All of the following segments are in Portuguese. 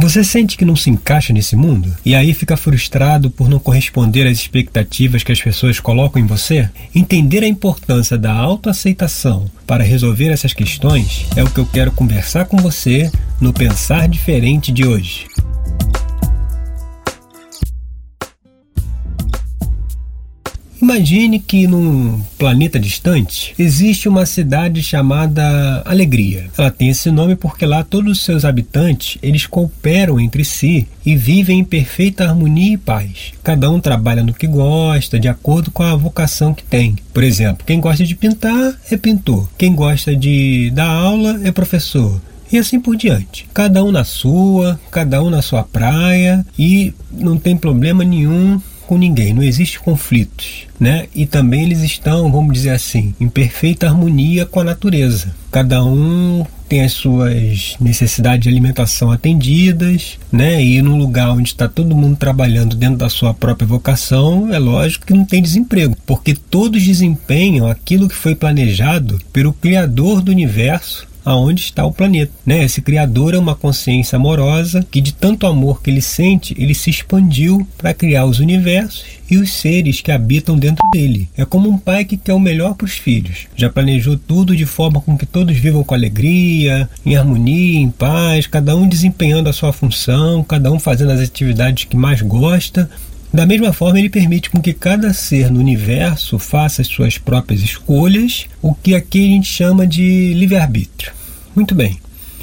Você sente que não se encaixa nesse mundo? E aí fica frustrado por não corresponder às expectativas que as pessoas colocam em você? Entender a importância da autoaceitação para resolver essas questões é o que eu quero conversar com você no Pensar Diferente de hoje. Imagine que num planeta distante existe uma cidade chamada Alegria. Ela tem esse nome porque lá todos os seus habitantes eles cooperam entre si e vivem em perfeita harmonia e paz. Cada um trabalha no que gosta, de acordo com a vocação que tem. Por exemplo, quem gosta de pintar é pintor, quem gosta de dar aula é professor, e assim por diante. Cada um na sua, cada um na sua praia e não tem problema nenhum com ninguém, não existe conflitos, né? E também eles estão, vamos dizer assim, em perfeita harmonia com a natureza. Cada um tem as suas necessidades de alimentação atendidas, né? E num lugar onde está todo mundo trabalhando dentro da sua própria vocação, é lógico que não tem desemprego, porque todos desempenham aquilo que foi planejado pelo Criador do universo aonde está o planeta. Né? Esse criador é uma consciência amorosa que, de tanto amor que ele sente, ele se expandiu para criar os universos e os seres que habitam dentro dele. É como um pai que quer o melhor para os filhos. Já planejou tudo de forma com que todos vivam com alegria, em harmonia, em paz, cada um desempenhando a sua função, cada um fazendo as atividades que mais gosta da mesma forma, ele permite com que cada ser no universo faça as suas próprias escolhas, o que aqui a gente chama de livre-arbítrio. Muito bem.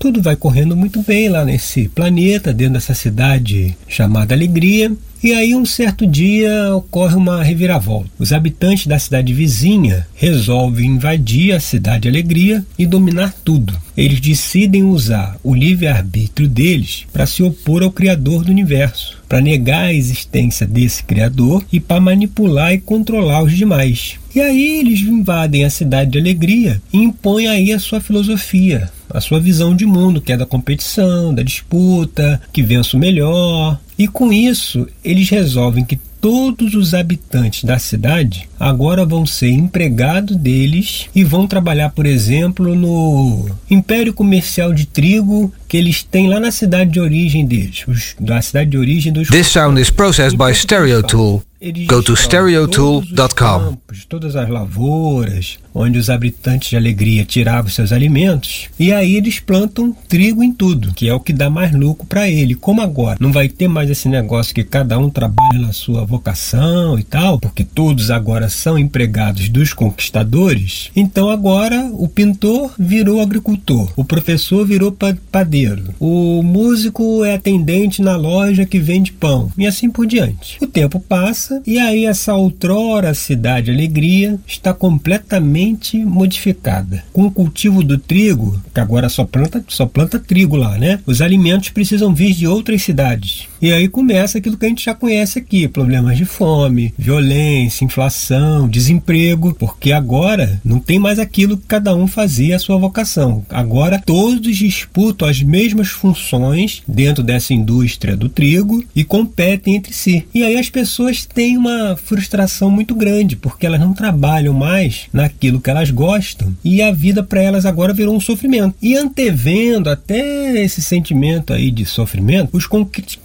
Tudo vai correndo muito bem lá nesse planeta, dentro dessa cidade chamada Alegria. E aí, um certo dia, ocorre uma reviravolta. Os habitantes da cidade vizinha resolvem invadir a cidade Alegria e dominar tudo. Eles decidem usar o livre-arbítrio deles para se opor ao Criador do universo, para negar a existência desse Criador e para manipular e controlar os demais. E aí eles invadem a cidade de Alegria e impõem aí a sua filosofia, a sua visão de mundo, que é da competição, da disputa, que vença o melhor. E com isso, eles resolvem que todos os habitantes da cidade agora vão ser empregados deles e vão trabalhar, por exemplo, no Império Comercial de Trigo que eles têm lá na cidade de origem deles, os, da cidade de origem dos. This sound is processed by Stereo Tool. Go to stereotool.com. Todas as lavouras, onde os habitantes de Alegria tiravam seus alimentos, e aí eles plantam trigo em tudo, que é o que dá mais lucro para ele. Como agora não vai ter mais esse negócio que cada um trabalha na sua vocação e tal, porque todos agora são empregados dos conquistadores, então agora o pintor virou agricultor, o professor virou padeiro, o músico é atendente na loja que vende pão, e assim por diante. O tempo passa e aí essa outrora cidade alegria está completamente modificada. Com o cultivo do trigo, que agora só planta, só planta trigo lá, né? Os alimentos precisam vir de outras cidades. E aí começa aquilo que a gente já conhece aqui: problemas de fome, violência, inflação, desemprego, porque agora não tem mais aquilo que cada um fazia a sua vocação. Agora todos disputam as mesmas funções dentro dessa indústria do trigo e competem entre si. E aí as pessoas têm uma frustração muito grande, porque elas não trabalham mais naquilo que elas gostam e a vida para elas agora virou um sofrimento. E antevendo até esse sentimento aí de sofrimento, os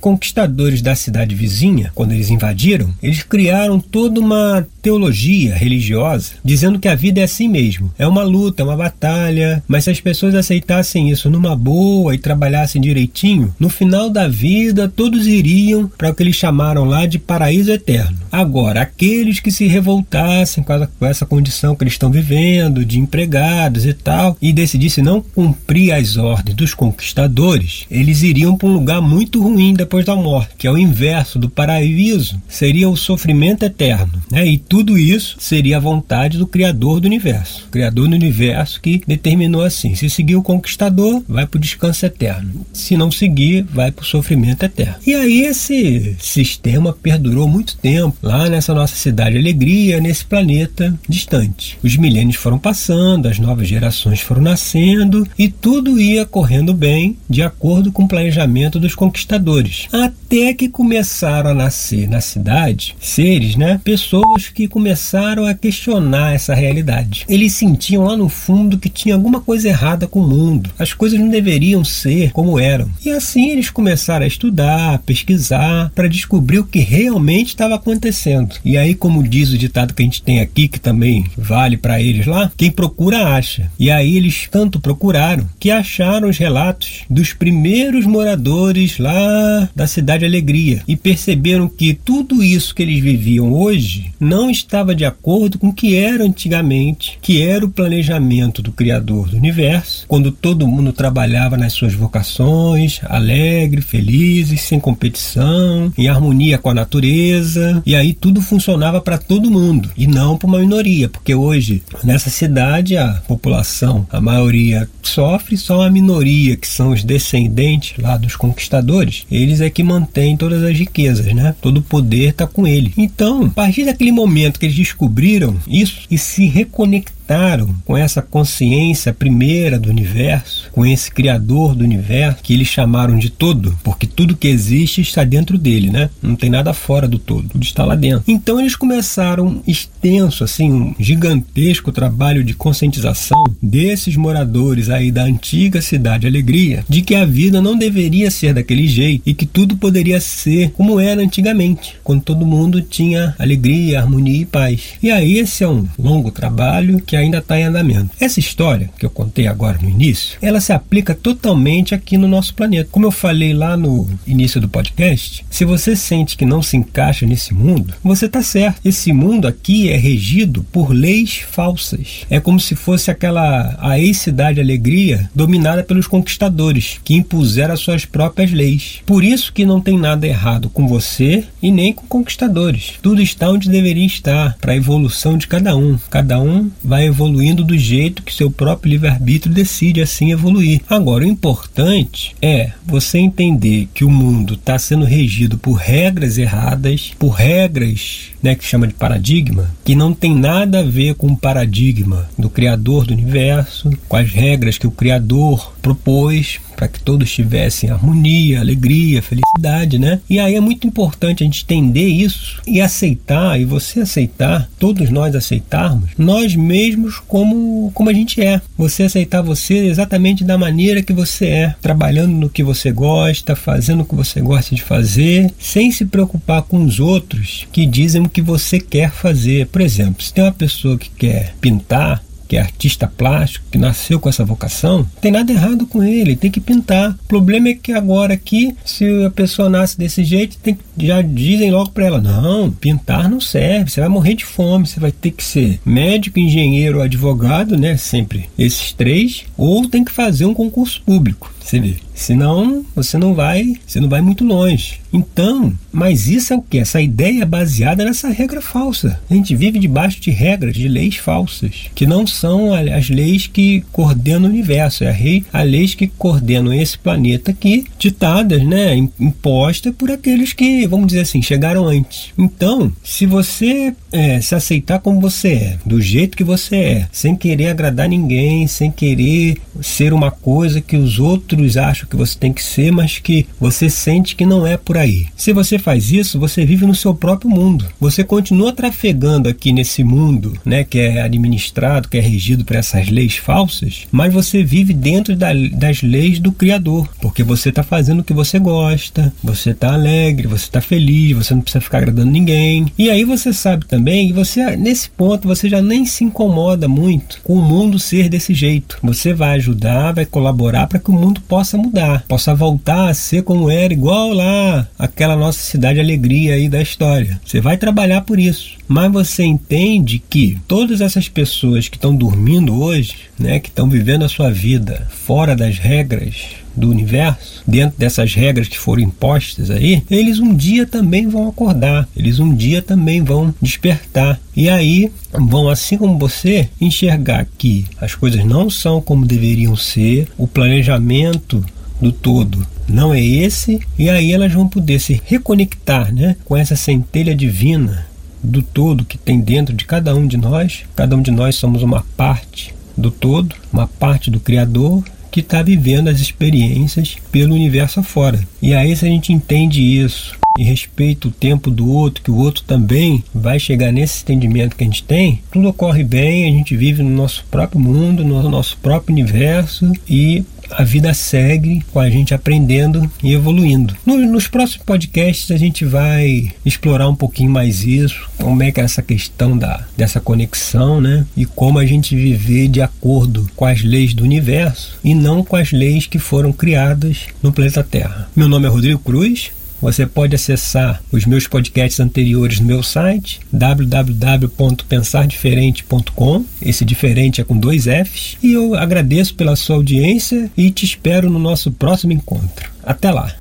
conquistadores da cidade vizinha, quando eles invadiram, eles criaram toda uma teologia religiosa dizendo que a vida é assim mesmo. É uma luta, é uma batalha, mas se as pessoas aceitassem isso numa boa e trabalhassem direitinho, no final da vida todos iriam para o que eles chamaram lá de paraíso eterno. Agora, aqueles que se revoltassem com essa condição que eles estão vivendo, de empregados e tal, e decidissem não cumprir as ordens dos conquistadores, eles iriam para um lugar muito ruim depois da morte, que é o inverso do paraíso, seria o sofrimento eterno. Né? E tudo isso seria a vontade do Criador do universo. O Criador do universo que determinou assim: se seguir o conquistador, vai para o descanso eterno. Se não seguir, vai para o sofrimento eterno. E aí esse sistema perdurou muito tempo lá nessa nossa cidade alegria, nesse planeta distante. Os milênios foram passando, as novas gerações foram nascendo e tudo ia correndo bem de acordo com o planejamento dos conquistadores. Até que começaram a nascer na cidade seres, né? Pessoas que que começaram a questionar essa realidade. Eles sentiam lá no fundo que tinha alguma coisa errada com o mundo. As coisas não deveriam ser como eram. E assim eles começaram a estudar, a pesquisar, para descobrir o que realmente estava acontecendo. E aí, como diz o ditado que a gente tem aqui, que também vale para eles lá, quem procura acha. E aí eles tanto procuraram que acharam os relatos dos primeiros moradores lá da cidade Alegria e perceberam que tudo isso que eles viviam hoje não estava de acordo com o que era antigamente, que era o planejamento do Criador do universo, quando todo mundo trabalhava nas suas vocações, alegre, felizes, sem competição, em harmonia com a natureza, e aí tudo funcionava para todo mundo e não para uma minoria, porque hoje nessa cidade a população, a maioria sofre, só a minoria que são os descendentes lá dos conquistadores, eles é que mantêm todas as riquezas, né? Todo o poder está com ele. Então, a partir daquele momento que eles descobriram isso e se reconectaram conectaram com essa consciência primeira do universo, com esse criador do universo, que eles chamaram de todo, porque tudo que existe está dentro dele, né? Não tem nada fora do todo, tudo está lá dentro. Então eles começaram extenso, assim, um gigantesco trabalho de conscientização desses moradores aí da antiga cidade Alegria, de que a vida não deveria ser daquele jeito e que tudo poderia ser como era antigamente, quando todo mundo tinha alegria, harmonia e paz. E aí esse é um longo trabalho que ainda está em andamento. Essa história que eu contei agora no início, ela se aplica totalmente aqui no nosso planeta. Como eu falei lá no início do podcast, se você sente que não se encaixa nesse mundo, você está certo. Esse mundo aqui é regido por leis falsas. É como se fosse aquela a ex-cidade alegria dominada pelos conquistadores que impuseram as suas próprias leis. Por isso que não tem nada errado com você e nem com conquistadores. Tudo está onde deveria estar para a evolução de cada um. Cada um vai evoluindo do jeito que seu próprio livre-arbítrio decide assim evoluir. Agora, o importante é você entender que o mundo está sendo regido por regras erradas, por regras né, que chama de paradigma, que não tem nada a ver com o paradigma do Criador do universo, com as regras que o Criador propôs para que todos tivessem harmonia, alegria, felicidade, né? E aí é muito importante a gente entender isso e aceitar, e você aceitar, todos nós aceitarmos, nós mesmos como, como a gente é. Você aceitar você exatamente da maneira que você é, trabalhando no que você gosta, fazendo o que você gosta de fazer, sem se preocupar com os outros que dizem o que você quer fazer. Por exemplo, se tem uma pessoa que quer pintar, que é artista plástico, que nasceu com essa vocação, tem nada errado com ele, tem que pintar. O problema é que agora aqui, se a pessoa nasce desse jeito, tem, já dizem logo para ela: não, pintar não serve, você vai morrer de fome, você vai ter que ser médico, engenheiro, advogado, né? Sempre esses três, ou tem que fazer um concurso público. Você vê. Senão você não vai, você não vai muito longe. Então, mas isso é o que? Essa ideia é baseada nessa regra falsa. A gente vive debaixo de regras, de leis falsas, que não são as leis que coordenam o universo, é a lei, as leis que coordenam esse planeta aqui, ditadas, né, impostas por aqueles que, vamos dizer assim, chegaram antes. Então, se você é, se aceitar como você é, do jeito que você é, sem querer agradar ninguém, sem querer ser uma coisa que os outros acham que você tem que ser, mas que você sente que não é por aí. Se você faz isso, você vive no seu próprio mundo. Você continua trafegando aqui nesse mundo, né, que é administrado, que é regido por essas leis falsas, mas você vive dentro da, das leis do Criador, porque você está fazendo o que você gosta, você está alegre, você está feliz, você não precisa ficar agradando ninguém. E aí você sabe também, e você nesse ponto você já nem se incomoda muito com o mundo ser desse jeito. Você vai ajudar, vai colaborar para que o mundo possa mudar, possa voltar a ser como era, igual lá aquela nossa cidade alegria aí da história. Você vai trabalhar por isso, mas você entende que todas essas pessoas que estão dormindo hoje, né, que estão vivendo a sua vida fora das regras do universo, dentro dessas regras que foram impostas aí, eles um dia também vão acordar, eles um dia também vão despertar. E aí vão, assim como você, enxergar que as coisas não são como deveriam ser, o planejamento do todo não é esse, e aí elas vão poder se reconectar né, com essa centelha divina do todo que tem dentro de cada um de nós. Cada um de nós somos uma parte do todo, uma parte do Criador que está vivendo as experiências pelo universo afora. E aí, se a gente entende isso e respeita o tempo do outro, que o outro também vai chegar nesse entendimento que a gente tem, tudo ocorre bem, a gente vive no nosso próprio mundo, no nosso próprio universo e a vida segue com a gente aprendendo e evoluindo. No, nos próximos podcasts a gente vai explorar um pouquinho mais isso, como é que é essa questão da, dessa conexão, né? E como a gente viver de acordo com as leis do universo e não com as leis que foram criadas no planeta Terra. Meu nome é Rodrigo Cruz. Você pode acessar os meus podcasts anteriores no meu site www.pensardiferente.com. Esse diferente é com dois Fs. E eu agradeço pela sua audiência e te espero no nosso próximo encontro. Até lá!